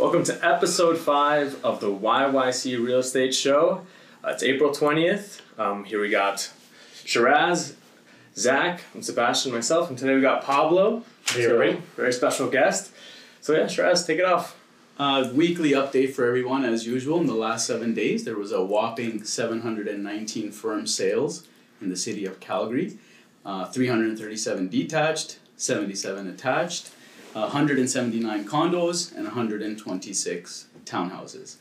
Welcome to episode five of the YYC Real Estate Show. Uh, it's April 20th. Um, here we got Shiraz, Zach, and Sebastian, myself, and today we got Pablo. So, very special guest. So yeah, Shiraz, take it off. Uh, weekly update for everyone as usual. In the last seven days, there was a whopping 719 firm sales in the city of Calgary, uh, 337 detached, 77 attached, 179 condos, and 126 townhouses.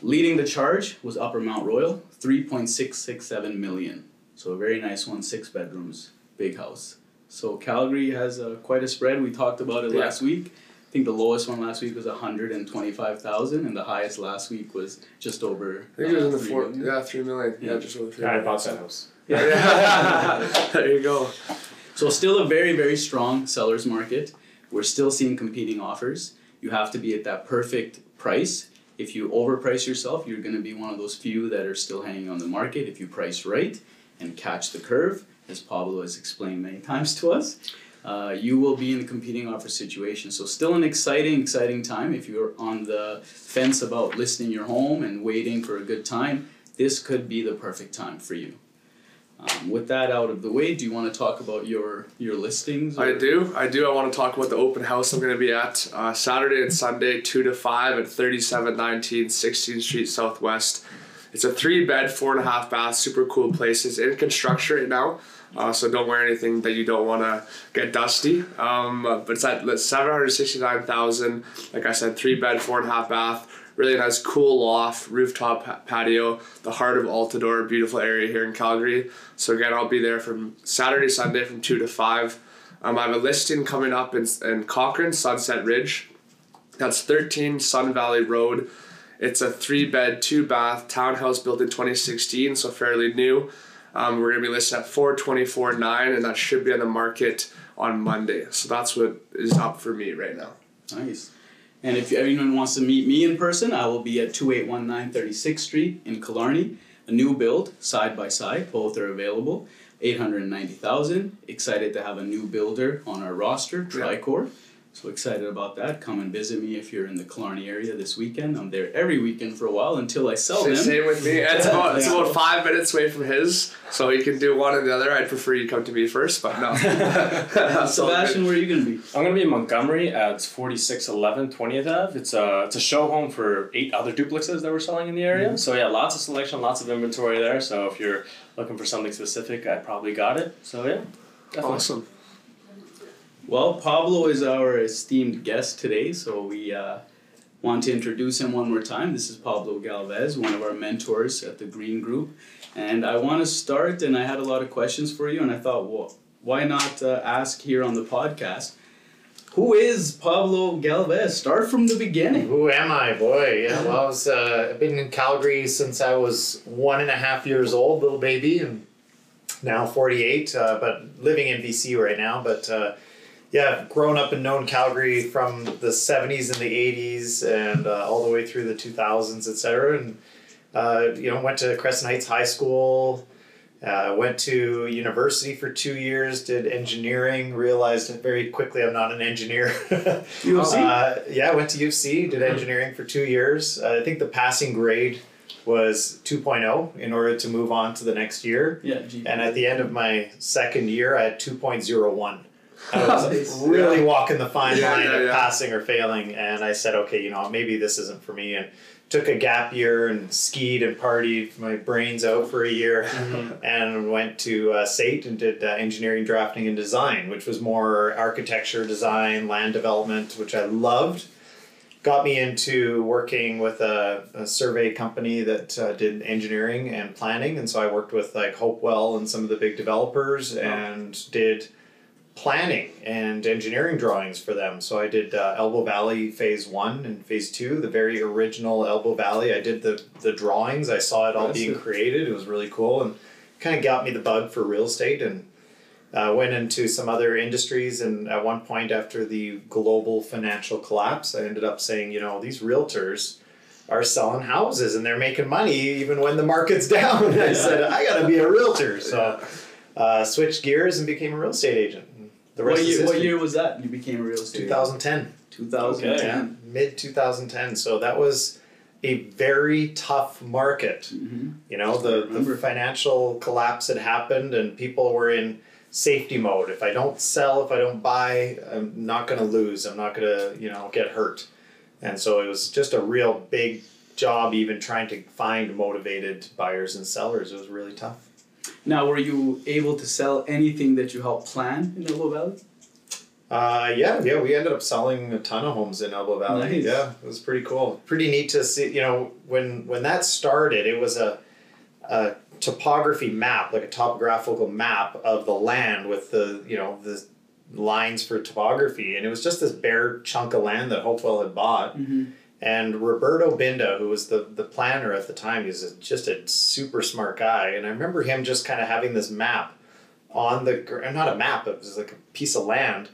Leading the charge was Upper Mount Royal, 3.667 million. So a very nice one, six bedrooms, big house. So Calgary has uh, quite a spread. We talked about it Yeah. last week. I think the lowest one last week was 125,000 and the highest last week was just over I think it was uh, in the three four. Yeah, three million. Yeah, Yeah. just over three I million. bought that house. Yeah. there you go. So still a very very strong sellers market. We're still seeing competing offers. You have to be at that perfect price. If you overprice yourself, you're going to be one of those few that are still hanging on the market. If you price right and catch the curve, as Pablo has explained many times to us, uh, you will be in a competing offer situation. So still an exciting, exciting time. If you're on the fence about listing your home and waiting for a good time, this could be the perfect time for you. Um, with that out of the way, do you want to talk about your your listings? I do. I do. I want to talk about the open house I'm going to be at uh, Saturday and Sunday, 2 to 5 at 3719 16th Street Southwest. It's a three bed, four and a half bath, super cool place. It's in construction right now. Uh, so don't wear anything that you don't want to get dusty. Um, but it's at 769,000. Like I said, three bed, four and a half bath. Really nice, cool loft, rooftop patio, the heart of Altadore, beautiful area here in Calgary. So again, I'll be there from Saturday, Sunday from two to five. Um, I have a listing coming up in, in Cochrane, Sunset Ridge. That's 13 Sun Valley Road. It's a three bed, two bath townhouse built in 2016, so fairly new. Um, we're gonna be listed at 424.9, and that should be on the market on Monday. So that's what is up for me right now. Nice. And if anyone wants to meet me in person, I will be at 2819 36th Street in Killarney. A new build, side by side, both are available. 890,000. Excited to have a new builder on our roster, Tricor. So excited about that. Come and visit me if you're in the Killarney area this weekend. I'm there every weekend for a while until I sell Same, them. same with me. It's about it's Yeah. about five minutes away from his, so you can do one or the other. I'd prefer you come to me first, but no. That's all good. Sebastian, where are you going to be? I'm gonna be in Montgomery at 4611 20th Ave. It's a it's a show home for eight other duplexes that we're selling in the area. Mm-hmm. So yeah, lots of selection, lots of inventory there. So if you're looking for something specific, I probably got it. So yeah, definitely. Awesome. Well, Pablo is our esteemed guest today, so we uh, want to introduce him one more time. This is Pablo Galvez, one of our mentors at the Green Group. And I want to start, and I had a lot of questions for you, and I thought, well, why not uh, ask here on the podcast? Who is Pablo Galvez? Start from the beginning. Who am I, boy? Yeah, well, I was, uh, I've been in Calgary since I was one and a half years old, little baby, and now 48, uh, but living in BC right now. But uh, yeah, I've grown up and known Calgary from the 70s and the 80s and uh, all the way through the 2000s, et cetera. And, uh, you know, went to Crescent Heights High School, uh, went to university for two years, did engineering, realized very quickly I'm not an engineer. UFC? Uh, yeah, went to UC, did engineering for two years. Uh, I think the passing grade was 2.0 in order to move on to the next year. Yeah, G. And at the end of my second year, I had 2.01. I was really walking the fine Yeah, line yeah, of yeah. passing or failing. And I said, okay, you know, maybe this isn't for me. And took a gap year and skied and partied my brains out for a year and went to uh, SAIT and did uh, engineering, drafting, and design, which was more architecture, design, land development, which I loved. Got me into working with a, a survey company that uh, did engineering and planning, and so I worked with like Hopewell and some of the big developers and did planning and engineering drawings for them. So I did uh, Elbow Valley Phase One and Phase Two, the very original Elbow Valley. I did the the drawings. I saw it all being Impressive. created. It was really cool and kind of got me the bug for real estate and. Uh, went into some other industries, and at one point, after the global financial collapse, I ended up saying, you know, these realtors are selling houses and they're making money even when the market's down. I said, I got to be a realtor. So uh, switched gears and became a real estate agent. The What year, is what year was that? You became a real estate. 2010. 2010. mid 2010 so that was a very tough market Mm-hmm. you know the, the financial collapse had happened and people were in safety mode if i don't sell if i don't buy i'm not going to lose i'm not going to you know get hurt and so it was just a real big job even trying to find motivated buyers and sellers it was really tough Now, were you able to sell anything that you helped plan in Elbow Valley? Uh, yeah, yeah, we ended up selling a ton of homes in Elbow Valley. Nice. Yeah, it was pretty cool. Pretty neat to see. You know, when when that started, it was a, a topography map, like a topographical map of the land with the you know the lines for topography, and it was just this bare chunk of land that Hopewell had bought. Mm-hmm. And Roberto Binda, who was the, the planner at the time, he was a, just a super smart guy. And I remember him just kind of having this map on the, not a map, it was like a piece of land.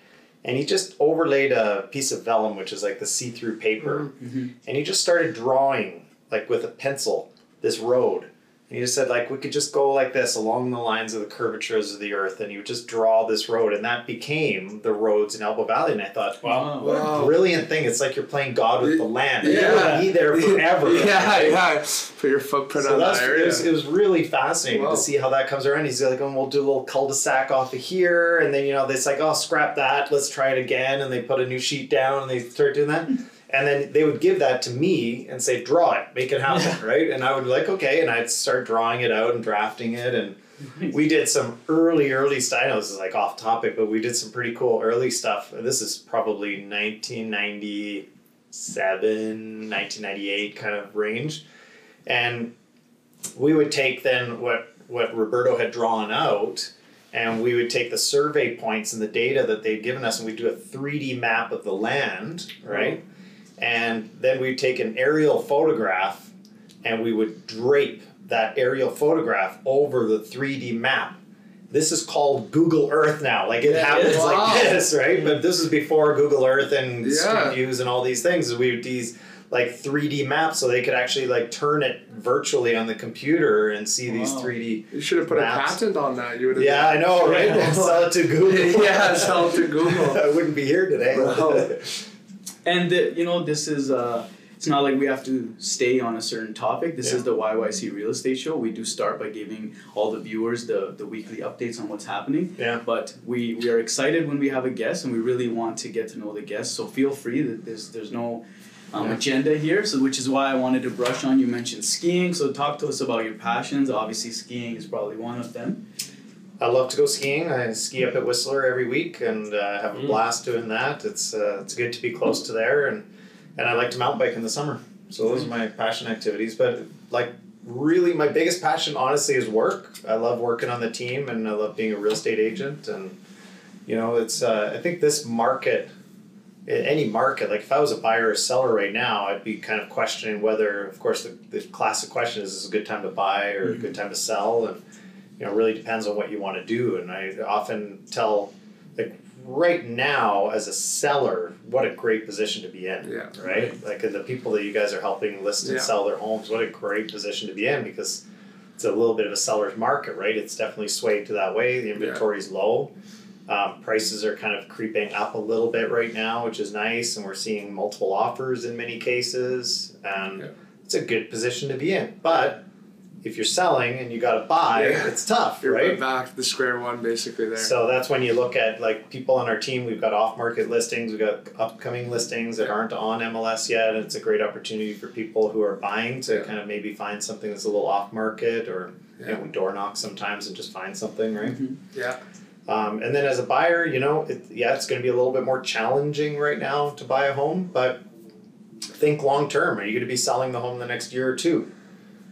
And he just overlaid a piece of vellum, which is like the see through paper. Mm-hmm. And he just started drawing, like with a pencil, this road. And he just said, like, we could just go like this along the lines of the curvatures of the earth. And he would just draw this road. And that became the roads in Elbow Valley. And I thought, Wow. what a brilliant thing. It's like you're playing God with the land. You're Yeah. gonna be there forever. yeah, yeah. Put your footprint So on that's, that it, was, it was really fascinating Wow. to see how that comes around. He's like, oh, we'll do a little cul-de-sac off of here. And then, you know, it's like, oh, scrap that. Let's try it again. And they put a new sheet down and they start doing that. And then they would give that to me and say, draw it, make it happen, right? And I would be like, okay. And I'd start drawing it out and drafting it. And we did some early, early stuff. I know this is like off topic, but we did some pretty cool early stuff. This is probably 1997, 1998 kind of range. And we would take then what, what Roberto had drawn out and we would take the survey points and the data that they'd given us and we'd do a 3D map of the land, right? Oh. And then we'd take an aerial photograph and we would drape that aerial photograph over the 3D map. This is called Google Earth now. Like it Yeah, happens. Wow. like this, right? But this is before Google Earth and Yeah. Street Views and all these things. We would these like 3D maps so they could actually like turn it virtually on the computer and see these 3D. you should have put maps. a patent on that. You would have. Yeah, I know, right? Yeah. Sell it to Google. yeah, sell it to Google. I wouldn't be here today. Wow. And uh, you know, this is uh, it's not like we have to stay on a certain topic. This is the YYC Real Estate Show. We do start by giving all the viewers the, the weekly updates on what's happening. Yeah. But we, we are excited when we have a guest, and we really want to get to know the guest. So feel free. That there's there's no um, Yeah. agenda here. So which is why I wanted to brush on. You mentioned skiing. So talk to us about your passions. Obviously, skiing is probably one of them. I love to go skiing. I ski up at Whistler every week and uh, have a Mm. blast doing that. It's uh, it's good to be close to there, and and I like to mountain bike in the summer. So those are my passion activities. But like really, my biggest passion, honestly, is work. I love working on the team, and I love being a real estate agent. And you know, it's uh, I think this market. Any market, like if I was a buyer or seller right now, I'd be kind of questioning whether, of course, the, the classic question is: is this a good time to buy or a good time to sell? And you know, really depends on what you want to do. And I often tell, like, right now as a seller, what a great position to be in. Yeah. Right? Like, the people that you guys are helping list and Yeah. sell their homes, what a great position to be in because it's a little bit of a seller's market, right? It's definitely swayed to that way. The inventory's low. Um, prices are kind of creeping up a little bit right now, which is nice, and we're seeing multiple offers in many cases, and Yeah. it's a good position to be in. But if you're selling and you got to buy, Yeah. it's tough, You're right? back to the square one, basically. There. So that's when you look at like people on our team. We've got off-market listings. We've got upcoming listings that Yeah. aren't on MLS yet. And it's a great opportunity for people who are buying to Yeah. kind of maybe find something that's a little off-market, or you know, we door knock sometimes and just find something, right? yeah. Um, and then as a buyer, you know, it, yeah, it's going to be a little bit more challenging right now to buy a home, but think long term. Are you going to be selling the home the next year or two?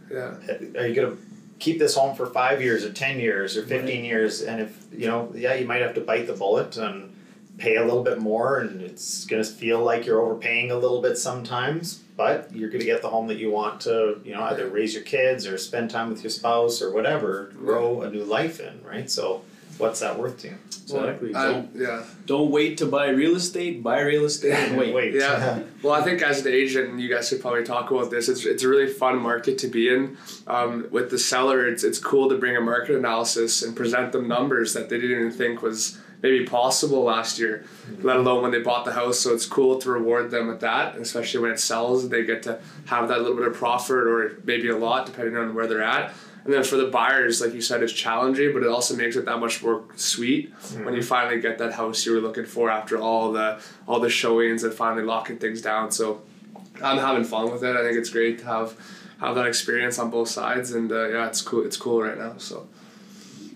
Yeah. Are you going to keep this home for five years or 10 years or 15 years? And if, you know, yeah, you might have to bite the bullet and pay a little bit more, and it's going to feel like you're overpaying a little bit sometimes, but you're going to get the home that you want to, you know, either raise your kids or spend time with your spouse or whatever, grow a new life in, right? So, what's that worth to you? Exactly. I- don't yeah. don't wait to buy real estate. Buy real estate and wait. Yeah. Well, I think as an agent, you guys could probably talk about this. It's, it's a really fun market to be in. Um, with the seller, it's it's cool to bring a market analysis and present them numbers that they didn't even think was maybe possible last year, let alone when they bought the house. So it's cool to reward them with that, especially when it sells. They get to have that little bit of profit or maybe a lot, depending on where they're at. And then for the buyers, like you said, it's challenging, but it also makes it that much more sweet mm-hmm. when you finally get that house you were looking for after all the all the showings and finally locking things down. So I'm having fun with it. I think it's great to have have that experience on both sides, and uh, yeah, it's cool. It's cool right now. So.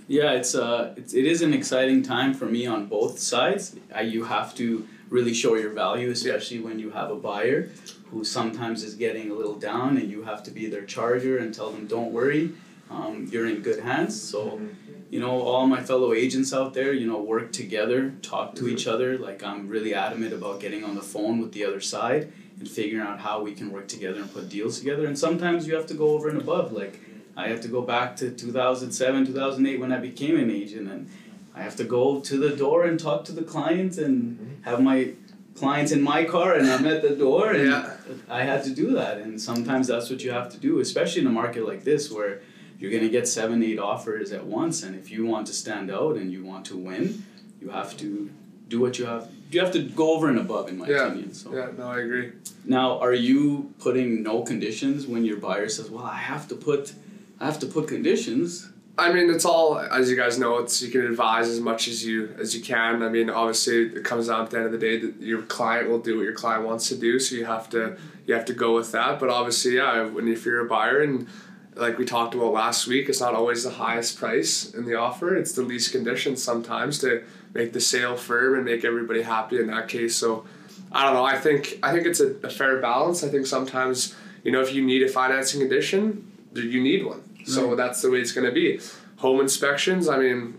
Yeah, it's uh, it's, it is an exciting time for me on both sides. Uh, you have to really show your value, especially yeah. when you have a buyer who sometimes is getting a little down, and you have to be their charger and tell them, "Don't worry, um, you're in good hands." So. Mm-hmm. You know, all my fellow agents out there, you know, work together, talk to mm-hmm. each other. Like, I'm really adamant about getting on the phone with the other side and figuring out how we can work together and put deals together. And sometimes you have to go over and above. Like, I have to go back to 2007, 2008 when I became an agent, and I have to go to the door and talk to the clients and mm-hmm. have my clients in my car and I'm at the door and yeah. I had to do that and sometimes that's what you have to do especially in a market like this where you're going to get seven eight offers at once and if you want to stand out and you want to win you have to do what you have you have to go over and above in my yeah. opinion so yeah no I agree now are you putting no conditions when your buyer says well I have to put I have to put conditions. I mean, it's all as you guys know. It's you can advise as much as you as you can. I mean, obviously, it comes down at the end of the day that your client will do what your client wants to do. So you have to you have to go with that. But obviously, yeah, when if you're a buyer and like we talked about last week, it's not always the highest price in the offer. It's the least conditions sometimes to make the sale firm and make everybody happy in that case. So I don't know. I think I think it's a, a fair balance. I think sometimes you know if you need a financing condition, you need one so that's the way it's going to be. Home inspections. I mean,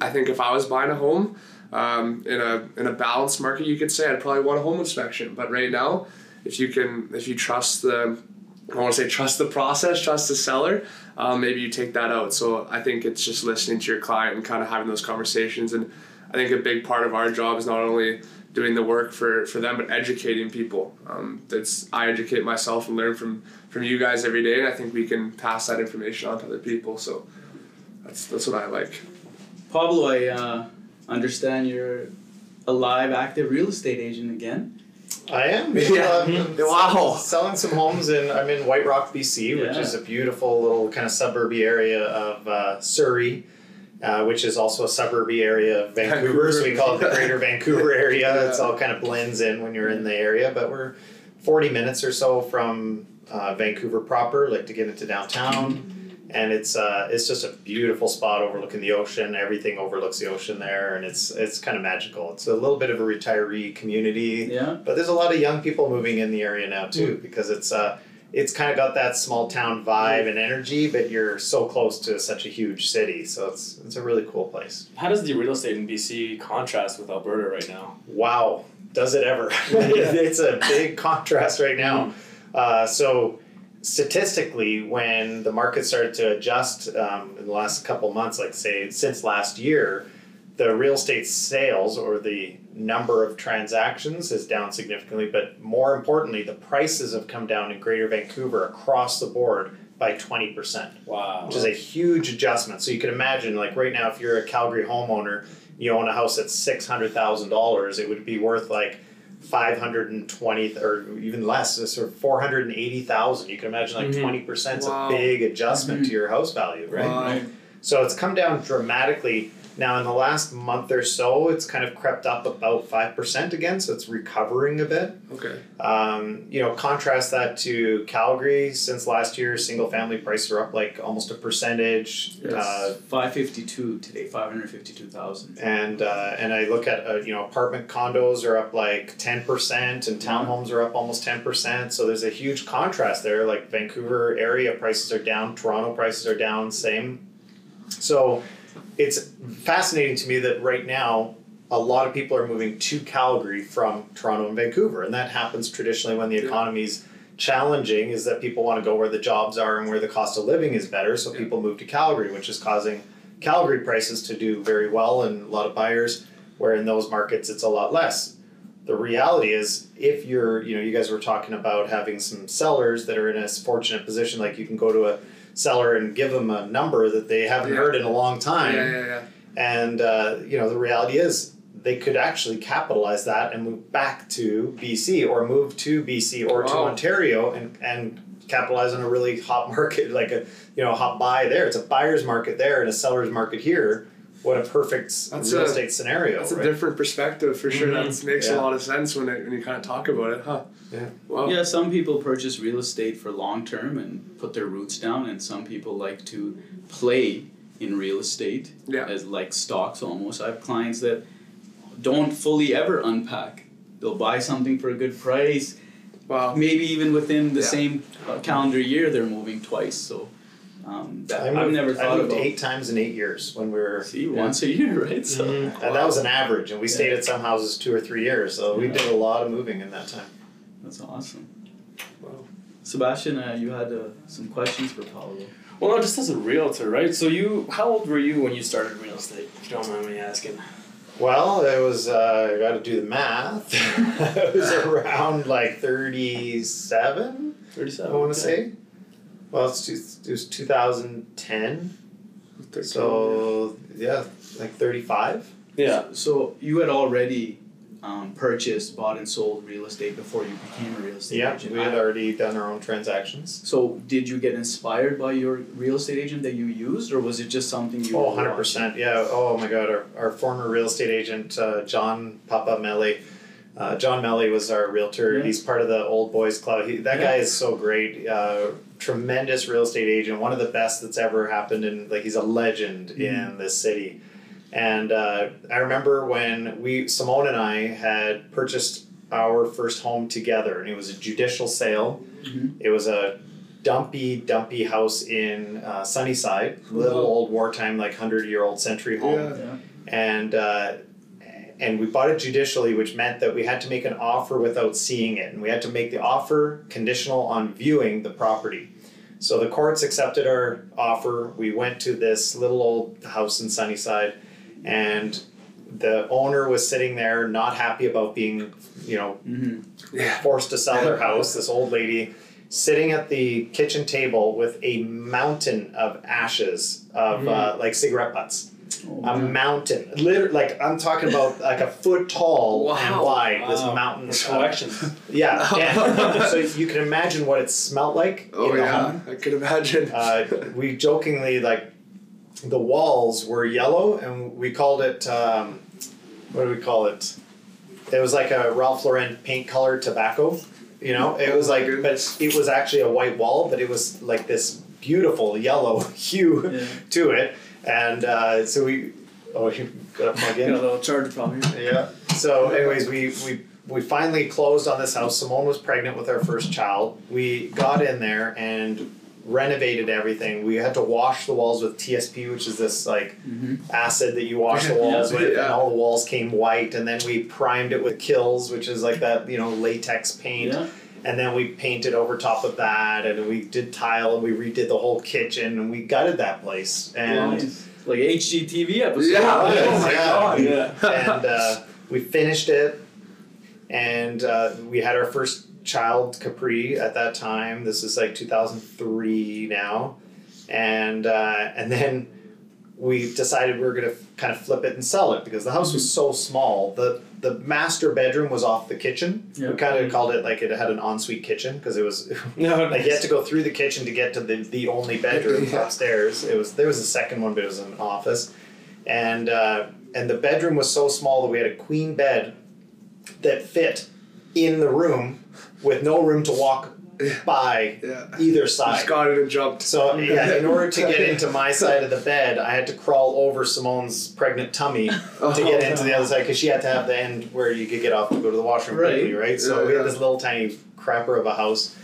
I think if I was buying a home um, in a in a balanced market, you could say I'd probably want a home inspection. But right now, if you can, if you trust the, I want to say trust the process, trust the seller. Um, maybe you take that out. So I think it's just listening to your client and kind of having those conversations. And I think a big part of our job is not only doing the work for, for them, but educating people. Um, that's I educate myself and learn from from you guys every day, and I think we can pass that information on to other people. So that's that's what I like. Pablo, I uh, understand you're a live, active real estate agent again. I am. Yeah. Uh, wow. Selling some homes in I'm in White Rock, BC, which yeah. is a beautiful little kind of suburby area of uh, Surrey. Uh, which is also a suburby area of Vancouver, Vancouver. so we call it the Greater Vancouver area. yeah. It's all kind of blends in when you're in the area, but we're 40 minutes or so from uh, Vancouver proper, like to get into downtown. And it's uh, it's just a beautiful spot overlooking the ocean. Everything overlooks the ocean there, and it's it's kind of magical. It's a little bit of a retiree community. Yeah. But there's a lot of young people moving in the area now too, mm. because it's uh, it's kind of got that small town vibe and energy, but you're so close to such a huge city, so it's it's a really cool place. How does the real estate in BC contrast with Alberta right now? Wow, does it ever? it's a big contrast right now. Mm. Uh, so statistically, when the market started to adjust um, in the last couple months, like say since last year, the real estate sales or the number of transactions is down significantly, but more importantly, the prices have come down in Greater Vancouver across the board by 20%. Wow. Which is a huge adjustment. So you can imagine, like right now, if you're a Calgary homeowner, you own a house that's $600,000, it would be worth like 520 or even less, sort of 480,000. You can imagine like mm-hmm. 20% is wow. a big adjustment mm-hmm. to your house value, right? Wow. So it's come down dramatically now, in the last month or so, it's kind of crept up about 5% again, so it's recovering a bit. Okay. Um, you know, contrast that to Calgary. Since last year, single family prices are up like almost a percentage. Yes. Uh, 552 today, 552,000. And uh, and I look at, uh, you know, apartment condos are up like 10%, and townhomes are up almost 10%. So there's a huge contrast there. Like Vancouver area prices are down, Toronto prices are down, same. So, it's fascinating to me that right now a lot of people are moving to Calgary from Toronto and Vancouver, and that happens traditionally when the economy's challenging. Is that people want to go where the jobs are and where the cost of living is better, so yeah. people move to Calgary, which is causing Calgary prices to do very well and a lot of buyers. Where in those markets it's a lot less. The reality is, if you're, you know, you guys were talking about having some sellers that are in a fortunate position, like you can go to a seller and give them a number that they haven't yeah. heard in a long time. Yeah, yeah, yeah. and uh, you know the reality is they could actually capitalize that and move back to BC or move to BC or to Ontario and and capitalize on a really hot market like a you know hot buy there. It's a buyer's market there and a seller's market here. What a perfect That's real a- estate scenario. That's a different perspective for sure. Mhm. That makes Yeah. a lot of sense when it, when you kind of talk about it, huh? Yeah. Wow. Yeah, some people purchase real estate for long term and put their roots down, and some people like to play in real estate Yeah. as like stocks almost. I have clients that don't fully ever unpack. They'll buy something for a good price, Wow. maybe even within the Yeah. same uh, calendar year they're moving twice. So um, that, I I've moved, never I moved about. eight times in eight years when we were See, once a year, right? So Mhm. and that was an average, and we stayed at some houses two or three years. So we did a lot of moving in that time. that's awesome. Wow. Sebastian, uh, you had uh, some questions for Paulo. Well, no, just as a realtor, right? So you, how old were you when you started real estate? If you don't mind me asking. Well, it was uh, I got to do the math. it was around like thirty-seven. 37. I want to say. Well, it's two, it was two thousand ten. So yeah, like thirty-five. Yeah. So you had already um, purchased, bought, and sold real estate before you became a real estate Yeah, agent. we had already done our own transactions. So did you get inspired by your real estate agent that you used, or was it just something you? Oh, 100 percent. Yeah. Oh my God. Our, our former real estate agent, uh, John Papa Melly. Uh, John Melly was our realtor. Yeah. He's part of the Old Boys Club. He, that Yeah. guy is so great. Uh, tremendous real estate agent. One of the best that's ever happened. And like he's a legend in this city. And uh, I remember when we Simone and I had purchased our first home together, and it was a judicial sale. Mhm. It was a dumpy, dumpy house in uh, Sunnyside, little old wartime, like hundred year old century home, Yeah. Yeah. and uh, and we bought it judicially, which meant that we had to make an offer without seeing it, and we had to make the offer conditional on viewing the property. So the courts accepted our offer. We went to this little old house in Sunnyside, and the owner was sitting there, not happy about being, you know, Mm-hmm. Yeah. forced to sell their house. This old lady sitting at the kitchen table with a mountain of ashes of uh, like cigarette butts. Oh, A man. mountain, literally, like I'm talking about, like a foot tall and wide. This Wow. mountain, This of- collection. yeah. And so you can imagine what it smelled like Oh in the yeah, home. I could imagine. Uh, we jokingly like the walls were yellow, and we called it um, what do we call it? It was like a Ralph Lauren paint color tobacco. You know, it was Oh like, but it was actually a white wall, but it was like this beautiful yellow hue Yeah. to it, and uh, so we. Oh, you got to plug in. Got a little charger problem here. Yeah. So, anyways, we we we finally closed on this house. Simone was pregnant with our first child. We got in there and renovated everything. We had to wash the walls with TSP, which is this like Mhm. acid that you wash the Yeah, walls with, and all the walls came white. And then we primed it with Kilz, which is like that you know latex paint. Yeah. And then we painted over top of that, and we did tile, and we redid the whole kitchen, and we gutted that place. And Nice. Like HGTV episode. Yeah. Oh my Yeah. god, yeah. and uh, we finished it, and uh, we had our first child, Capri, at that time. This is like two thousand three now, and uh, and then we decided we were gonna kind of flip it and sell it because the house was so small. the The master bedroom was off the kitchen. Yeah. We kind of called it like it had an ensuite kitchen because it was No, like you had to go through the kitchen to get to the, the only bedroom Yeah. upstairs. It was there was a second one, but it was an office, and uh, and the bedroom was so small that we had a queen bed that fit in the room with no room to walk by Yeah. either Just side. got it and jumped. So yeah, in order to get into my side of the bed, I had to crawl over Simone's pregnant tummy to get into the other side because she had to have the end where you could get off to go to the washroom Right. quickly, right? So Yeah, we had this little tiny crapper of a house,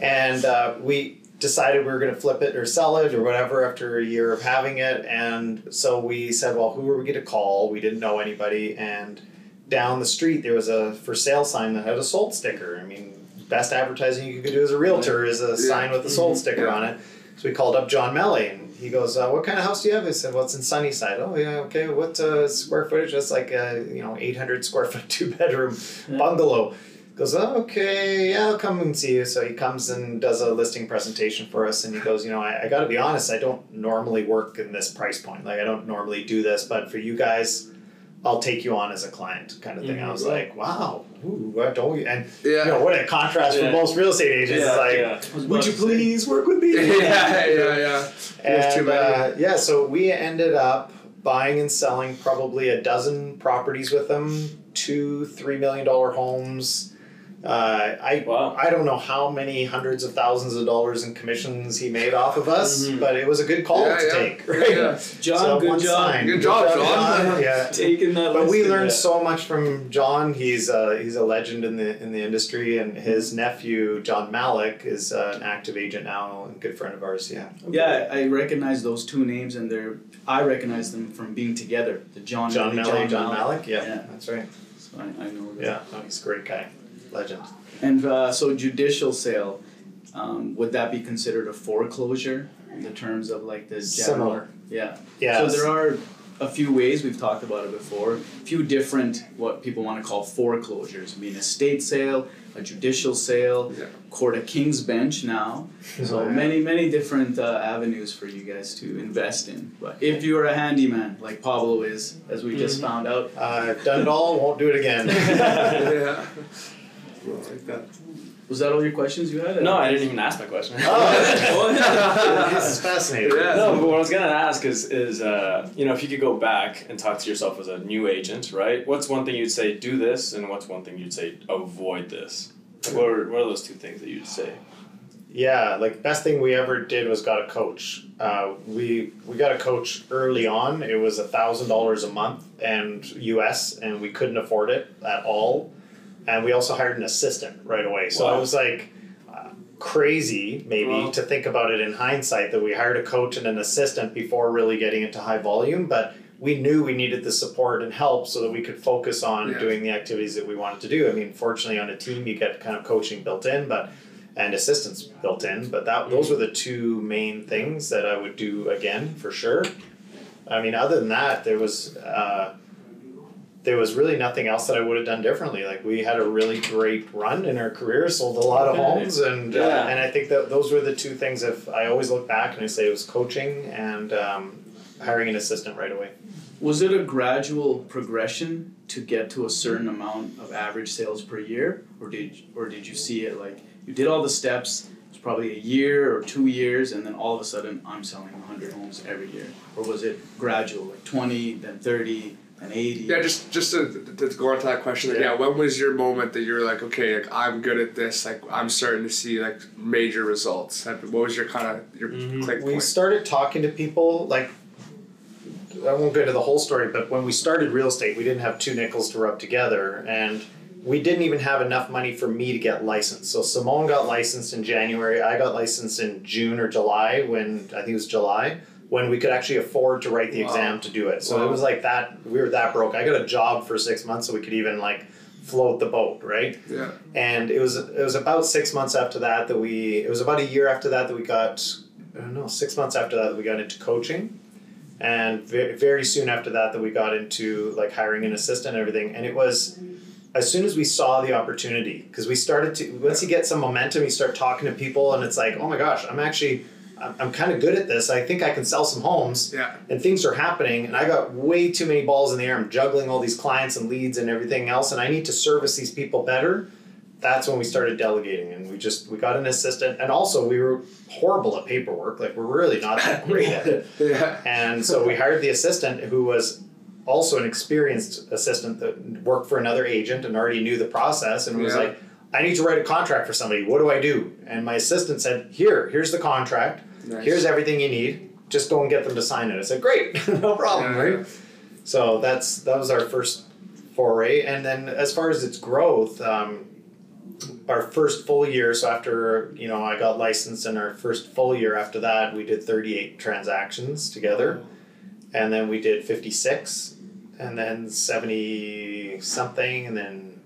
and uh, we decided we were going to flip it or sell it or whatever after a year of having it, and so we said, well, who are we going to call? We didn't know anybody, and down the street there was a for sale sign that had a sold sticker. I mean, best advertising you could do as a realtor is a sign with a sold sticker on it. So we called up John Melly and he goes, uh, "What kind of house do you have?" I said, "Well, it's in Sunnyside." Oh yeah, okay. What uh, square footage? That's like a you know eight hundred square foot two bedroom Yeah. bungalow. goes, oh, okay, yeah, I'll come and see you. So he comes and does a listing presentation for us, and he goes, you know, I, I got to be honest, I don't normally work in this price point. Like, I don't normally do this, but for you guys, I'll take you on as a client, kind of thing. I was like, wow, ooh, what don't we? And Yeah. you know, what a contrast Yeah. from most real estate agents. Yeah, it's like, yeah. Would you to say- please work with me? yeah, yeah, yeah. There's too And uh, yeah, so we ended up buying and selling probably a dozen properties with them, two three million dollar homes. Uh, I Wow. I don't know how many hundreds of thousands of dollars in commissions he made off of us, Mhm. but it was a good call Yeah, to yeah. take. Right? Yeah. John, So good one job. sign. Good job, John. yeah. Taking that. But we learned yeah. so much from John. He's uh, he's a legend in the in the industry, and his nephew John Malik is uh, an active agent now and good friend of ours. Yeah. Yeah, I recognize those two names, and they're I recognize them from being together. The John, John Malley, Malik, John Malik. Yeah, Yeah. that's right. So I, I know. Yeah, no, he's a great guy, legend. And uh, so judicial sale, um, would that be considered a foreclosure in the terms of like the general? Similar. Yeah. Yeah. So there are a few ways we've talked about it before. A few different what people want to call foreclosures. I mean, estate sale, a judicial sale, Yeah. court of king's bench now. So Oh, yeah. many many different uh, avenues for you guys to invest in. But if you're a handyman like Pablo is, as we just found out, Uh, done it all, won't do it again. yeah. Like that. was that all your questions you had? No, I didn't even ask my question. oh, this is fascinating. Yeah. No, but what I was gonna ask is, is uh, you know, if you could go back and talk to yourself as a new agent, right? What's one thing you'd say do this, and what's one thing you'd say avoid this? Like, what are, what are those two things that you'd say? Yeah, like best thing we ever did was got a coach. Uh, we we got a coach early on. It was a thousand dollars a month and US, and we couldn't afford it at all. And we also hired an assistant right away. So Wow. it was like uh, crazy, maybe Wow. to think about it in hindsight that we hired a coach and an assistant before really getting into high volume, but. We knew we needed the support and help so that we could focus on Yeah. doing the activities that we wanted to do. I mean, fortunately, on a team, you get kind of coaching built in, but and assistance built in. But that those were the two main things that I would do again for sure. I mean, other than that, there was uh, there was really nothing else that I would have done differently. Like we had a really great run in our career, sold a lot of homes, and uh, yeah. uh, and I think that those were the two things. If I always look back and I say it was coaching and um, hiring an assistant right away. Was it a gradual progression to get to a certain amount of average sales per year, or did or did you see it like you did all the steps? It's probably a year or two years, and then all of a sudden I'm selling 100 homes every year, or was it gradual, like 20, then 30? an 80. Yeah, just just to, to, to go on to that question, yeah. yeah. when was your moment that you were like, okay, like I'm good at this, like I'm starting to see like major results? What was your kind of your mm-hmm. click We point? started talking to people, like I won't go into the whole story, but when we started real estate, we didn't have two nickels to rub together, and we didn't even have enough money for me to get licensed. So Simone got licensed in January. I got licensed in June or July when I think it was July when we could actually afford to write the Wow. exam to do it. So Wow. it was like that. We were that broke. I got a job for six months so we could even like float the boat, right? yeah. and it was it was about six months after that that we it was about a year after that that we got I don't know six months after that that we got into coaching, and very, very soon after that that we got into like hiring an assistant and everything and it was as soon as we saw the opportunity because we started to once you get some momentum you start talking to people and it's like oh my gosh I'm actually I'm, I'm kind of good at this. I think I can sell some homes Yeah. and things are happening and i got way too many balls in the air. I'm juggling all these clients and leads and everything else and i need to service these people better. That's when we started delegating and we just we got an assistant and also we were horrible at paperwork like we're really not that great at it. Yeah. and so we hired the assistant who was also an experienced assistant that worked for another agent and already knew the process and was Yeah. like i need to write a contract for somebody. What do i do? And my assistant said here here's the contract Nice. here's everything you need. Just go and get them to sign it. I said great no problem. Yeah, right. So that's that was our first foray. And then as far as its growth um, our first full year so after you know i got licensed and our first full year after that we did 38 transactions together. And then we did 56 and then 70 something and then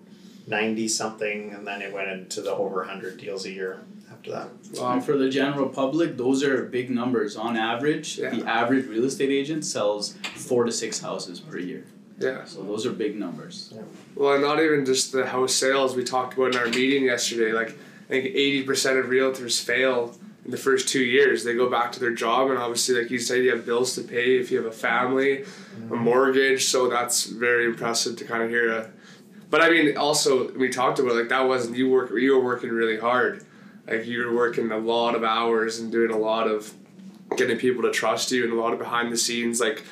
90 something and then it went into the over 100 deals a year after that Wow. And for the general public, those are big numbers. On average, Yeah. the average real estate agent sells four to six houses per year. Yeah. So those are big numbers. Yeah. Well, and not even just the house sales we talked about in our meeting yesterday. Like, I think eighty percent of realtors fail in the first two years. They go back to their job, and obviously, like you said, you have bills to pay if you have a family, a mm-hmm. mortgage. So that's very impressive to kind of hear. A, but I mean, also we talked about like that wasn't you work. You were working really hard. Like you were working a lot of hours and doing a lot of getting people to trust you and a lot of behind the scenes. Like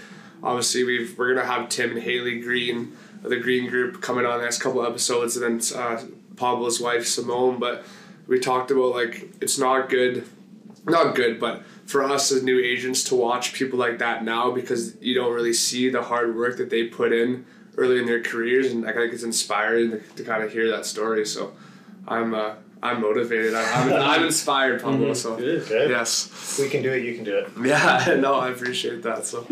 obviously, we've we're gonna have Tim and Haley Green of the Green Group coming on the next couple episodes, and then uh, Pablo's wife Simone. But we talked about like it's not good, not good, but for us as new agents to watch people like that now because you don't really see the hard work that they put in early in their careers, and I think it's inspiring to, to kind of hear that story. So I'm uh, I'm motivated. I'm, I'm, I'm inspired, Pablo. So Good. Good. yes. We can do it, you can do it. Yeah, no, I appreciate that. So,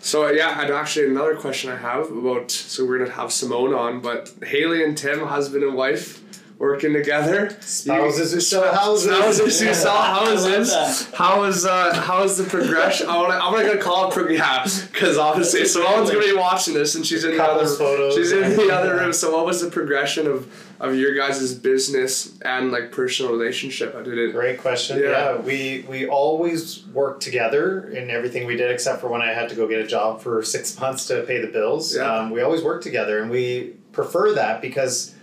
so yeah, and actually another question I have about. So we're gonna have Simone on, but Haley and Tim, husband and wife, working together. Spouses who sell houses. Spouses who sell houses. that. How is uh how is the progression? I wanna, I'm gonna call it prog- yeah, because obviously Simone's gonna be watching this and she's in the other Couples photos. she's in the other room. So what was the progression of of your guys' business and like personal relationship? How did it? Great question. Yeah. Yeah. we we always worked together in everything we did, except for when I had to go get a job for six months to pay the bills. Yeah. Um, we always worked together, and we prefer that because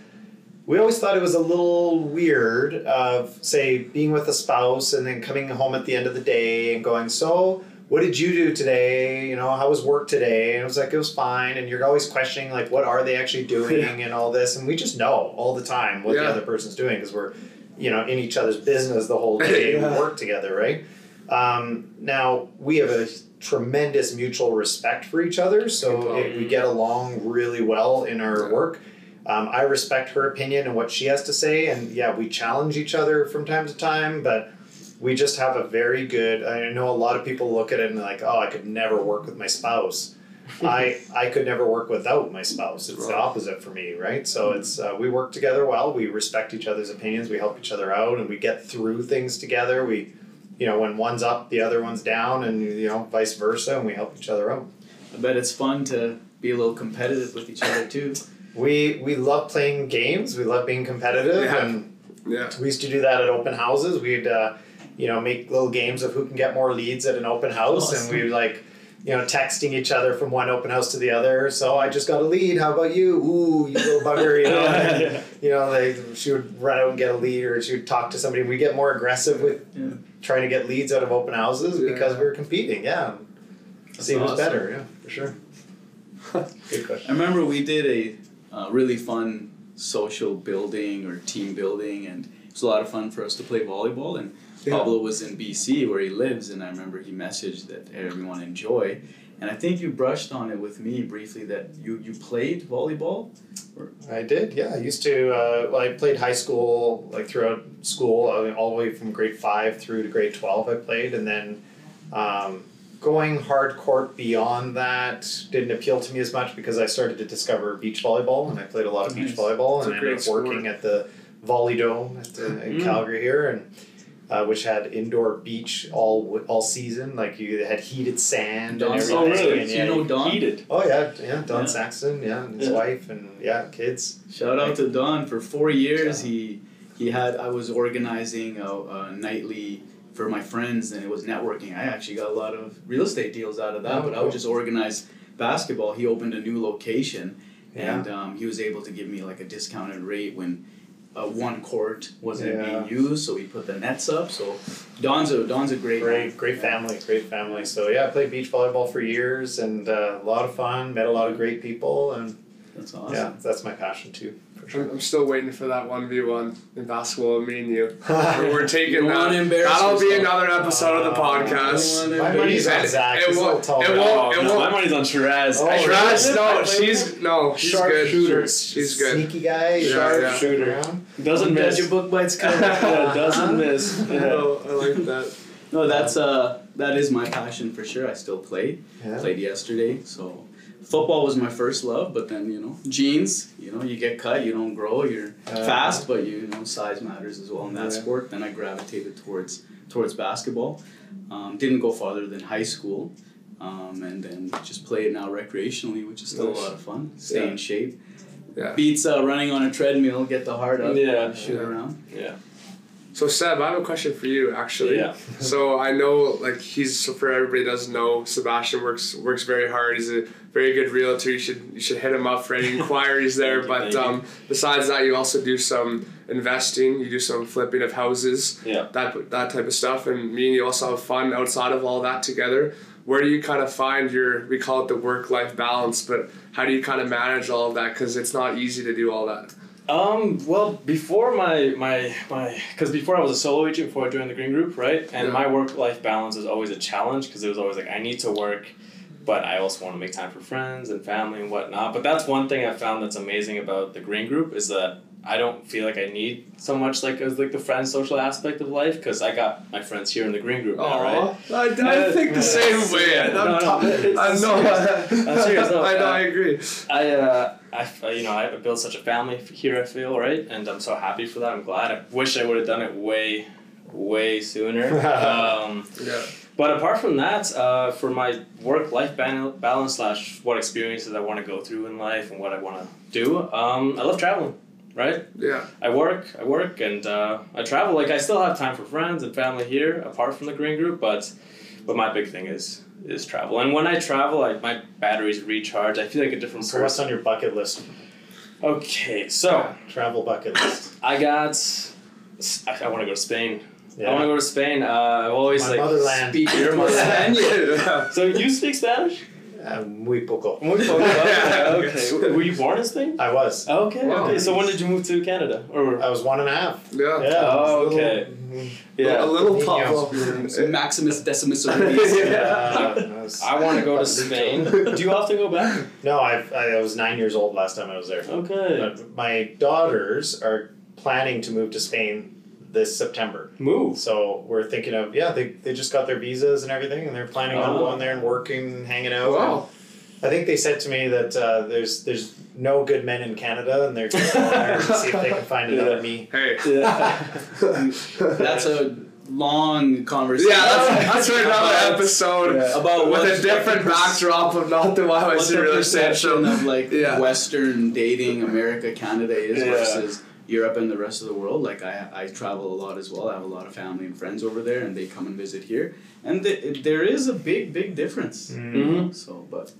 we always thought it was a little weird of say being with a spouse and then coming home at the end of the day and going so. What did you do today? You know, how was work today? And it was like it was fine. And you're always questioning like, what are they actually doing and all this? And we just know all the time what Yeah. the other person's doing because we're you know in each other's business the whole day and work together right um, now we have a tremendous mutual respect for each other so it, we get along really well in our Yeah. work um, i respect her opinion and what she has to say and yeah we challenge each other from time to time but we just have a very good i know a lot of people look at it and they're like oh i could never work with my spouse I I could never work without my spouse. It's the opposite for me, right? So it's uh, we work together well. We respect each other's opinions. We help each other out, and we get through things together. We, you know, when one's up, the other one's down, and you know, vice versa, and we help each other out. I bet it's fun to be a little competitive with each other too. We we love playing games. We love being competitive, Yeah. and Yeah. we used to do that at open houses. We'd uh, you know make little games of who can get more leads at an open house, Awesome. and we like. You know, texting each other from one open house to the other. So I just got a lead. How about you? Ooh, you little bugger. You know, and, you know, like she would run out and get a lead, or she would talk to somebody. We get more aggressive with Yeah. trying to get leads out of open houses Yeah. because we were competing. Yeah, see who's awesome. better. Yeah, for sure. Good question. I remember we did a uh, really fun social building or team building, and it was a lot of fun for us to play volleyball. And Yeah. Pablo was in BC where he lives, and I remember he messaged that everyone enjoy. And I think you brushed on it with me briefly that you, you played volleyball. I did, yeah. I used to. Uh, well, I played high school, like throughout school, I mean, all the way from grade five through to grade twelve. I played, and then um, going hardcore beyond that didn't appeal to me as much because I started to discover beach volleyball, and I played a lot of beach volleyball, It's and I ended up working sport. at the Volley Dome at the, in Mm. Calgary here, and. Uh, which had indoor beach all all season, like you had heated sand Don and Oh, everything. really? and So yeah, you know Don? Heated. Oh yeah, yeah. Don Yeah. Saxton, yeah, and his Yeah. wife, and yeah, kids. Shout out to Don for four years. He he had I was organizing a, a nightly for my friends and it was networking. I actually got a lot of real estate deals out of that, Oh, but I would just organize basketball. He opened a new location Yeah. and um, he was able to give me like a discounted rate when uh, one court wasn't Yeah. being used, so we put the nets up. So Don's a Don's a great Great, great Yeah. family, great family. So yeah, I played beach volleyball for years, and uh, a lot of fun. Met a lot of great people, and That's awesome. yeah, that's my passion too. I'm, I'm still waiting for that one v one in basketball. Me and you. We're, we're taking You that. That'll be another episode of the Oh, podcast. My money's on And Zach. it He's a little won't- it won't- it no, won't- my money's on Shiraz. Oh, I Shiraz, Shiraz, no, play she's no, she's Sharp good. shooter. She's good. Sneaky guy, Yeah, sharp yeah. shooter. Doesn't Don't miss. judge your book by its cover. yeah, doesn't miss. Yeah. No, I like that. No, that's uh that is my passion for sure. I still play. Yeah. Played yesterday, so football was my first love. But then you know, jeans. You know, you get cut, you don't grow. You're Uh, fast, but you know, size matters as well in that Yeah. sport. Then I gravitated towards towards basketball. Um, didn't go farther than high school. um, and then just play it now recreationally, which is still Nice. a lot of fun. Stay Yeah. in shape. Yeah. Beats uh, running on a treadmill, get the heart up, Yeah. shoot Yeah. around. Yeah. So Seb, I have a question for you actually. Yeah. So I know like he's so for everybody doesn't know, Sebastian works works very hard. He's a very good realtor. You should you should hit him up for any inquiries there. But you. um, besides that, you also do some investing. You do some flipping of houses. Yeah. That that type of stuff. And me and you also have fun outside of all that together. Where do you kind of find your we call it the work life balance, but how do you kind of manage all of that? Because it's not easy to do all that. Um, well, before my my my, because before I was a solo agent before I joined the Green Group, right? And Yeah. my work life balance was always a challenge because it was always like I need to work, but I also want to make time for friends and family and whatnot. But that's one thing I found that's amazing about the Green Group is that I don't feel like I need so much like as like the friend social aspect of life because I got my friends here in the Green Group now, right? Aw, I, I think the same way. I'm No, no, top- it's I know. serious. I'm serious, no, I know. uh, I agree. I, uh, I, f- uh, you know, I built such a family here. I feel right, and I'm so happy for that. I'm glad. I wish I would have done it way, way sooner. um, Yeah. But apart from that, uh, for my work-life balance slash what experiences I want to go through in life and what I want to do, um, I love traveling. Right, Yeah. I work, I work, and uh, I travel. Like I still have time for friends and family here, apart from the green group. But, but my big thing is is travel. And when I travel, I, my batteries recharge. I feel like a different So what's on your bucket list? Okay, so Travel bucket list. I got. I, I want to go to Spain. I want to go to Spain. Uh, I've always My like motherland. speak your motherland. yeah. So you speak Spanish? Uh, muy poco. Muy poco. Okay. okay. Were you born in Spain? I was. Okay. Wow. Okay. So when did you move to Canada? Or I was one and a half. Yeah. Yeah. Oh, little- okay. A yeah. little Niños. Pablo. Maximus Decimus Aurelius. Yeah, I was- I want to go to Spain. Do you often go back? No, I, I was nine years old last time I was there. Okay. But my daughters are planning to move to Spain this September. Move. So we're thinking of yeah, they, they just got their visas and everything, and they're planning on Oh. going there and working, hanging out. Wow. I think they said to me that uh, there's there's no good men in Canada, and they're going to there and see if they can find another Yeah. me. Hey. Yeah. That's a long conversation. Yeah, that's, that's for another episode Yeah. about with a different backdrop of not the why I see the real perception essential. of like Yeah. Western dating America Canada is Yeah. versus Europe and the rest of the world. Like I, I travel a lot as well. I have a lot of family and friends over there, and they come and visit here. And th- there is a big, big difference. Mhm. So, but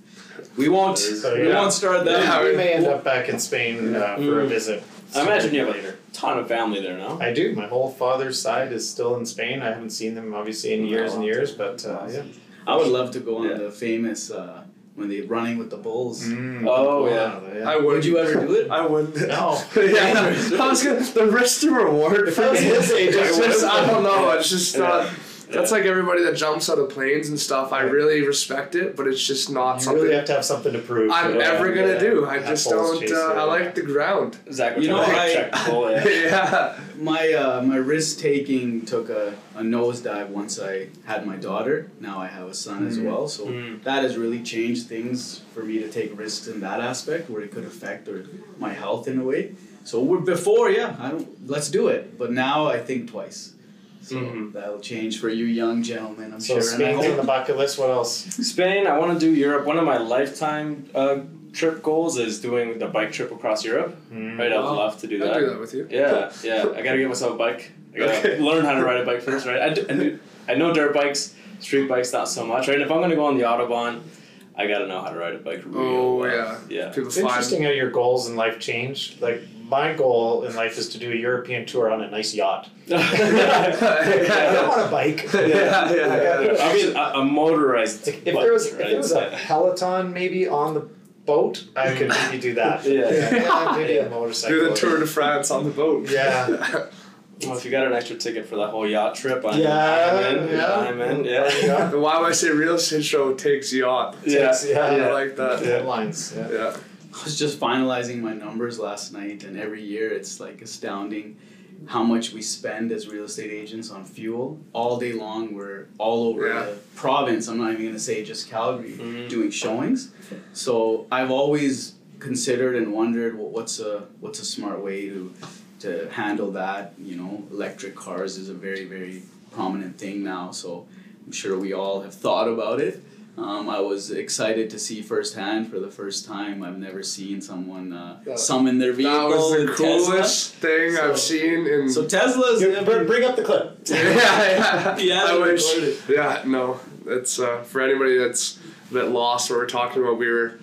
we won't. So, We won't start that. Yeah, we may end up back in Spain uh, for a Mm. visit. I imagine you have later. a ton of family there now. I do. My whole father's side is still in Spain. I haven't seen them obviously in years and years, but uh, yeah. I would love to go on Yeah. the famous uh, when they running with the bulls. Mm. Oh, Wow, yeah. I would. Would you ever do it? I wouldn't. No. yeah, I was gonna. The risk to reward If for I was me. his age, I It's just, would. I don't know. It's just Yeah. not. That's like everybody that jumps out of planes and stuff. I really respect it, but it's just not You something really have to have something to prove. I'm Yeah, ever gonna yeah. do. I Have just balls don't. Uh, it. I like the ground. Zach, You you know, know, I- check yeah. yeah. My uh, my risk taking took a, a nosedive once I had my daughter. Now I have a son as Mhm. well, so Mm. that has really changed things for me to take risks in that aspect where it could affect or my health in a way. So we're before, yeah, I don't let's do it. But now I think twice. So Mhm. that'll change for you young gentlemen, I'm So sure. And I Spain's on hope the bucket list. What else? Spain, I want to do Europe. One of my lifetime uh, trip goals is doing the bike trip across Europe. Right, I'd Wow. love to do that. I'll that. do that with you. Yeah, yeah. I gotta get myself a bike. I gotta Okay. learn how to ride a bike first, right? I, do, I, do- I know dirt bikes, street bikes not so much, right? If I'm gonna go on the autobahn, I gotta know how to ride a bike real Oh well. yeah. Yeah. People It's interesting how your goals in life change. Like my goal in life is to do a European tour on a nice yacht. I don't want a bike. Yeah, yeah, yeah. I mean, a, a motorized. Like, if bike, there was if there was a Peloton maybe on the boat, I could mm. maybe do that. Yeah. yeah maybe a motorcycle. Do the Tour de France on the boat. Yeah. Well, if you got an extra ticket for that whole yacht trip, I'm, Yeah, I'm in. yeah. I'm in. Yeah. the Why Would I Say Real Estate Show takes yacht. Yeah. yeah. yeah. I like that. Headlines. Yeah. Yeah. I was just finalizing my numbers last night, and every year it's like astounding how much we spend as real estate agents on fuel. All day long, we're all over Yeah. the province. I'm not even going to say just Calgary Mhm. doing showings. So I've always considered and wondered well, what's a what's a smart way to to handle that. You know, electric cars is a very very prominent thing now. So I'm sure we all have thought about it. Um, I was excited to see firsthand for the first time. I've never seen someone uh, That- summon their vehicle. That was the with Tesla. coolest thing So- I've seen in. So Tesla's. Here, I br- bring up the clip. yeah, yeah. He has I wish. recorded. Yeah, no. It's uh, for anybody that's a bit lost. What we're talking about, we were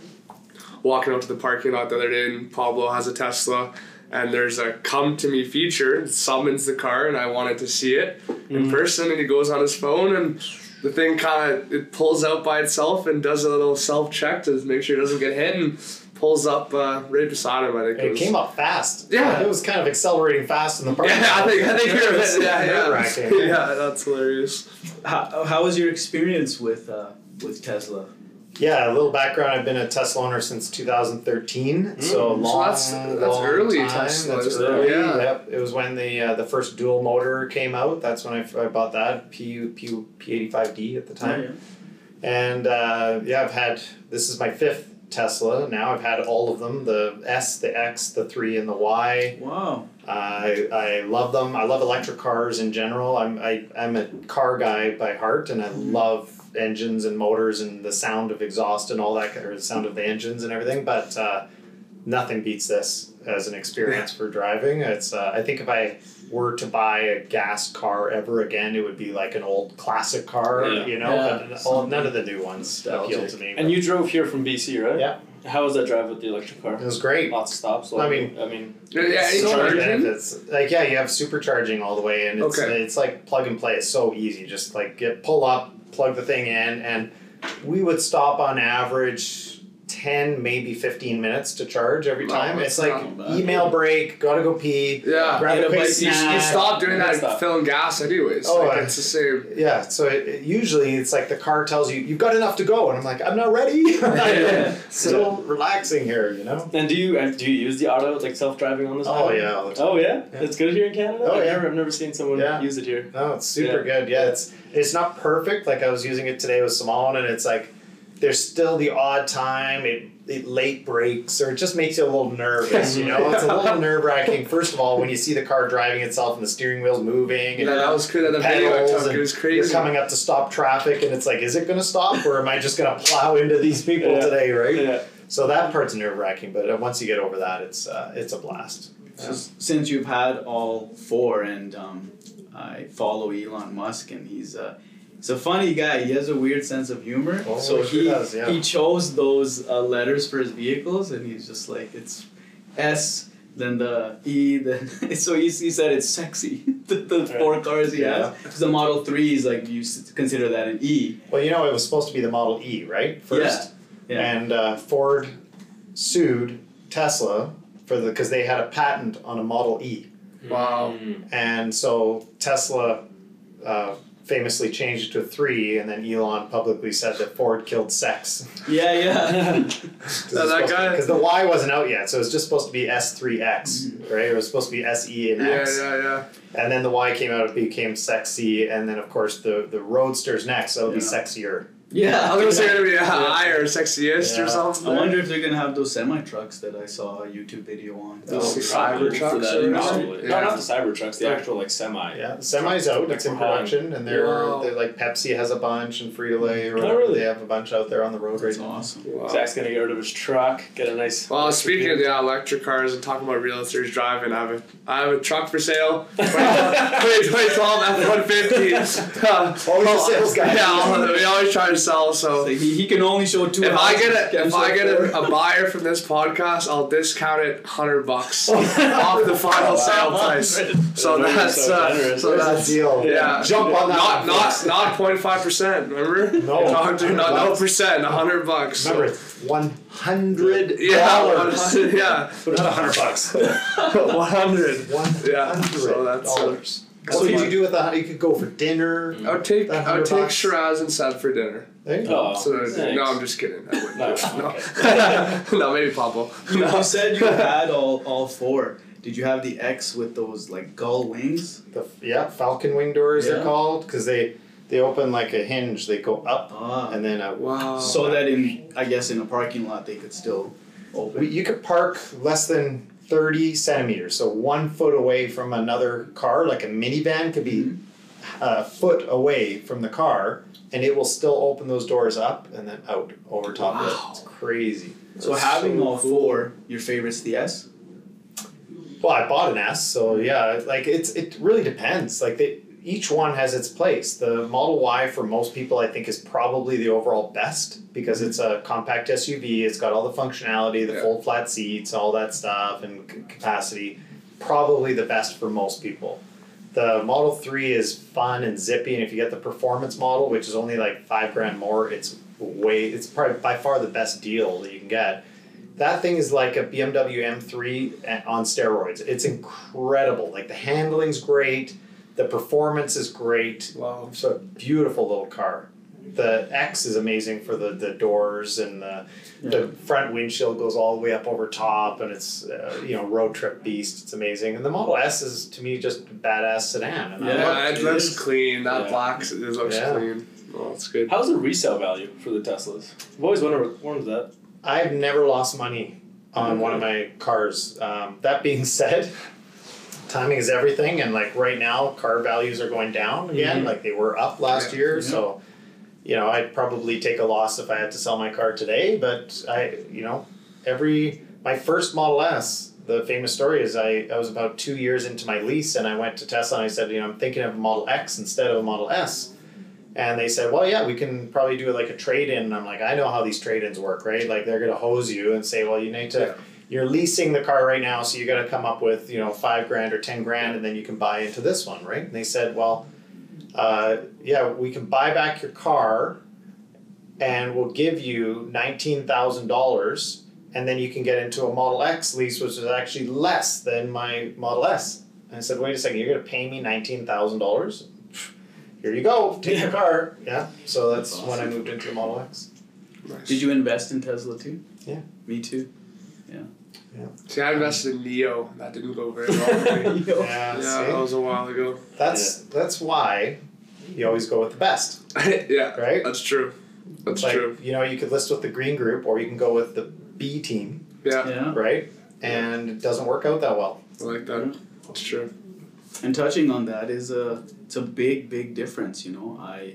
walking out to the parking lot the other day, and Pablo has a Tesla, and there's a "Come to Me" feature. It summons the car, and I wanted to see it in person. And he goes on his phone, and the thing kind of it pulls out by itself and does a little self check to make sure it doesn't get hit, and pulls up uh, right beside him. I think It was- came up fast. Yeah. It was kind of accelerating fast in the park. Yeah, I think I think you're It's yeah, yeah. yeah, that's hilarious. How, how was your experience with uh, with Tesla? Yeah, a little background. I've been a Tesla owner since 2013, so a Mm. So long, that's- that's long early time. Tesla, That's early. Yeah. Yep. It was when the uh, the first dual motor came out. That's when I, I bought that P P P85D at the time. And uh, yeah, I've had this is my fifth Tesla now. I've had all of them: the S, the X, the three, and the Y. Wow. I I love them. I love electric cars in general. I'm I, I'm a car guy by heart, and I love engines and motors and the sound of exhaust and all that, or the sound of the engines and everything. But uh, nothing beats this as an experience for driving. It's uh, I think if I were to buy a gas car ever again, it would be like an old classic car, Yeah. you know. Yeah, but all, none of the new ones appeal to me. And you drove here from BC, right? Yeah. How was that drive with the electric car? it was great. Lots of stops. I mean- I mean, Yeah, yeah, any so charging? benefits. Like yeah, you have supercharging all the way, and it's Okay. it's like plug and play. It's so easy. Just like get pull up, plug the thing in, and we would stop on average. 10 maybe 15 minutes to charge every time that's it's like not bad. email break gotta go pee Yeah. grab Get a a quick bite, You, snack you stop doing that Stop. filling gas anyways. Oh, like it's the same. yeah so it, it- usually it's like the car tells you you've got enough to go and i'm like i'm not ready Yeah. still relaxing here you know and do you do you use the auto like self driving on this? oh highway? yeah all the time Oh yeah? Yeah. it's good here in Canada. Oh, I've yeah. never, I've never seen someone Yeah. use it here. No, it's super good. Yeah, it's it's not perfect. Like I was using it today with Simone, and it's like there's still the odd time it, it late brakes, or it just makes you a little nervous. You know, it's a little nerve wracking. First of all, when you see the car driving itself and the steering wheel's moving, Yeah, that was cool. That video pedals, took, and it was crazy you're coming up to stop traffic, and it's like, is it going to stop, or am I just going to plow into these people Yeah. today? Right. Yeah. So that part's nerve wracking, but uh, once you get over that, it's uh, it's a blast. So since you've had all four, and um, I follow Elon Musk, and he's uh, he's a funny guy. He has a weird sense of humor. Oh, so he he does, yeah. he chose those uh, letters for his vehicles, and he's just like it's S, then the E, then so he, he said it's sexy. the the four cars he Yeah. has. 'Cause the Model Three is like you s- consider that an E. Well, you know, it was supposed to be the Model E, right? First. Yeah. and uh, Ford sued Tesla for the because they had a patent on a Model E, Wow. Mm. and so Tesla uh, famously changed to three, and then Elon publicly said that Ford killed sex. Yeah, yeah. Yeah, that guy- because the Y wasn't out yet, so it was just supposed to be S three X, right? It was supposed to be SE and X. yeah, yeah. yeah. and then the Y came out, it became sexy, and then of course the the Roadster's next, so it'll be sexier. Yeah. I was gonna say it'd be a high or sexiest Yeah. or something. I wonder if they're gonna have those semi trucks that I saw a YouTube video on. Oh, Those probably. Cybertrucks For that or industry. Probably. Yeah. No, not the Cybertrucks. The Yeah. actual like semi. Yeah, the semi's out. It's in Like for hauling. production, and they're, Wow. they're like Pepsi has a bunch, and Frito Lay or Oh, really? They have a bunch out there on the road right That's now. awesome. Wow. Zach's gonna get rid of his truck, get a nice. Well, electric speaking of vehicle. the electric cars and talking about realtors driving, I have a, I have a truck for sale. 2012 F-150. Always a sales guy. Yeah, we always try to sell, so. So he, he can only show two. If I get a if I get a, a buyer from this podcast, I'll discount it hundred bucks off the final sale price. So They're that's so uh, generous. so There's a that's deal. yeah. Jump on that. not one, not not 0.5 percent. Remember? No. Talk to- not no That's- percent. hundred bucks. so- Remember, one hundred Yeah, dollars. 100, yeah, Not a hundred bucks. one hundred. One Yeah, hundred so that's, dollars. What would you do with that? You could go for dinner. I would take That I would take bucks. Shiraz and Seb for dinner. There you go. Oh, So thanks. no, I'm just kidding. I wouldn't. No, no, no, maybe Pablo. You, you said you had all, all four. Did you have the X with those like gull wings? The, yeah, falcon wing doors they're called because they they open like a hinge. They go up Ah. and then out. Wow. so that in I guess in a parking lot they could still open. You could park less than 30 centimeters, so one foot away from another car, like a minivan, could be mm-hmm. a foot away from the car, and it will still open those doors up and then out over top of it. Wow. It's crazy. So That's having so all cool. four, your favorite's the S. Well, I bought an S, so yeah, like it's it really depends. Like they, each one has its place. The Model Y for most people, I think, is probably the overall best because it's a compact SUV. It's got all the functionality, the Yeah. full flat seats, all that stuff, and c- capacity. Probably the best for most people. The Model Three is fun and zippy, and if you get the performance model, which is only like five grand more, it's way. It's probably by far the best deal that you can get that thing is like a BMW M3 eh, on steroids. It's incredible. Like the handling's great, the performance is great. Wow. It's a beautiful little car. The X is amazing for the, the doors and the the front windshield goes all the way up over top and it's uh, you know road trip beast. It's amazing. And the Model S is to me just a badass sedan. And I Yeah. love it it looks is. clean. That Yeah. black it looks Yeah. clean. Oh, it's good. How's the resale value for the Teslas? I've always wondered, wondered that. I've never lost money on one of my cars. Um, that being said, timing is everything, and like right now, car values are going down again. Mhm. Like they were up last year, Yeah. so you know I'd probably take a loss if I had to sell my car today. But I, you know, every my first Model S. The famous story is I, I was about two years into my lease and I went to Tesla and I said, you know, I'm thinking of a Model X instead of a Model S. And they said, well, yeah, we can probably do like a trade in. And I'm like, I know how these trade ins work, right? Like they're going to hose you and say, well, you need to, Yeah. You're leasing the car right now, so you got to come up with, you know, five grand or 10 grand, and then you can buy into this one, right? And they said, well, uh, yeah, we can buy back your car and we'll give you $19,000 and then you can get into a Model X lease, which is actually less than my Model S. And I said, wait a second, you're going to pay me $19,000? Here you go, take your car. Yeah, so that's, That's when I moved into a Model X. Nice. Did you invest in Tesla too? Yeah. Me too. See, I invested in NIO. That didn't go very well for me. Yeah, yeah, that was a while ago. That's that's why you always go with the best, yeah, right? that's true. That's like true. you know, you could list with the green group, or you can go with the B team, Yeah, Yeah. right? And it doesn't work out that well. I like that. That's true. And touching on that is a it's a big big difference. You know, I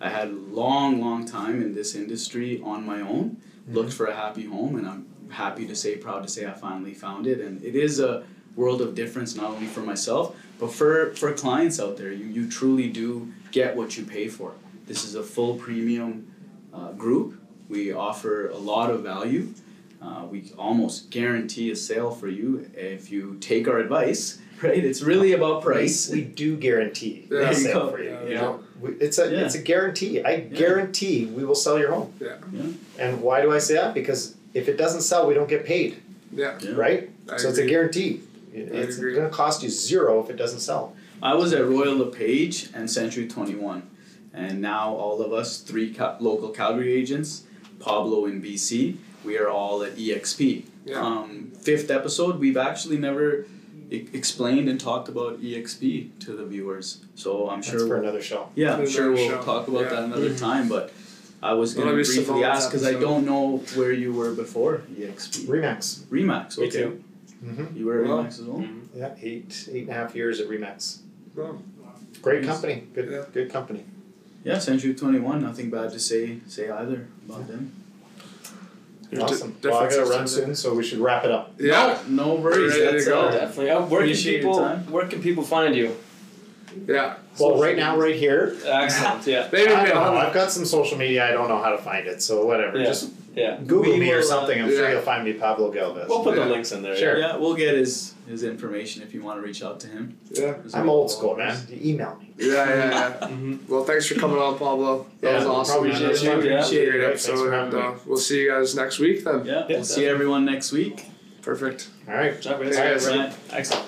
I had a long long time in this industry on my own, mm-hmm. looked for a happy home, and I'm happy to say, proud to say, I finally found it. And it is a world of difference not only for myself but for for clients out there. You you truly do get what you pay for. This is a full premium uh, group. We offer a lot of value. Uh, we almost guarantee a sale for you if you take our advice. Right? It's really about price. We, we do guarantee There a you sale for you. Yeah, you yeah. know, it's a Yeah. it's a guarantee. I guarantee we will sell your home. Yeah. Yeah. And why do I say that? Because if it doesn't sell, we don't get paid, Yeah. Yeah. right? I so it's a guarantee. It's going to cost you zero if it doesn't sell. I was at Royal LePage and Century 21, and now all of us, three Cal- local Calgary agents, Pablo in BC, we are all at EXP. Yeah. Um, fifth episode, we've actually never e- explained and talked about EXP to the viewers. So I'm That's sure. for we'll- another show. yeah, I'm sure we'll show. talk about Yeah. that another Mhm. time. But I was going to maybe briefly ask because I don't know where you were before EXP. Remax. Remax, Me okay. too. Mm-hmm. You were at Well, Remax as well. Yeah, eight eight and a half years at Remax. Well, Great Nice. company. Good Yeah. good company. Yeah, Century 21, nothing bad to say say either about them. Awesome. di- well, I gotta differences run soon, so we should wrap it up. Yeah. No worries. Ready to go. uh, Definitely. Uh, where can Appreciate your people time. where can people find you? Yeah. Well, right now, right here, Excellent. Yeah. Maybe I we don't know. I've got some social media. I don't know how to find it, so whatever. Yeah. Just Yeah. Google We me or will, uh, something. I'm sure you'll find me Pablo Galvez. We'll put Yeah. the links in there. Sure. Yeah, we'll get his his information if you want to reach out to him. Yeah. I'm old school, man. You email me. Yeah, yeah, yeah. Yeah. Mm-hmm. Well, thanks for coming on, Pablo. That Yeah, was no awesome. problem, man. man. That was Appreciate fun. it. Yeah. Appreciate Great it. Thanks episode, and uh, we'll see you guys next week then. Yeah, Yeah, we'll see everyone next week. Perfect. All right. Job, Thanks, guys. guys. Excellent.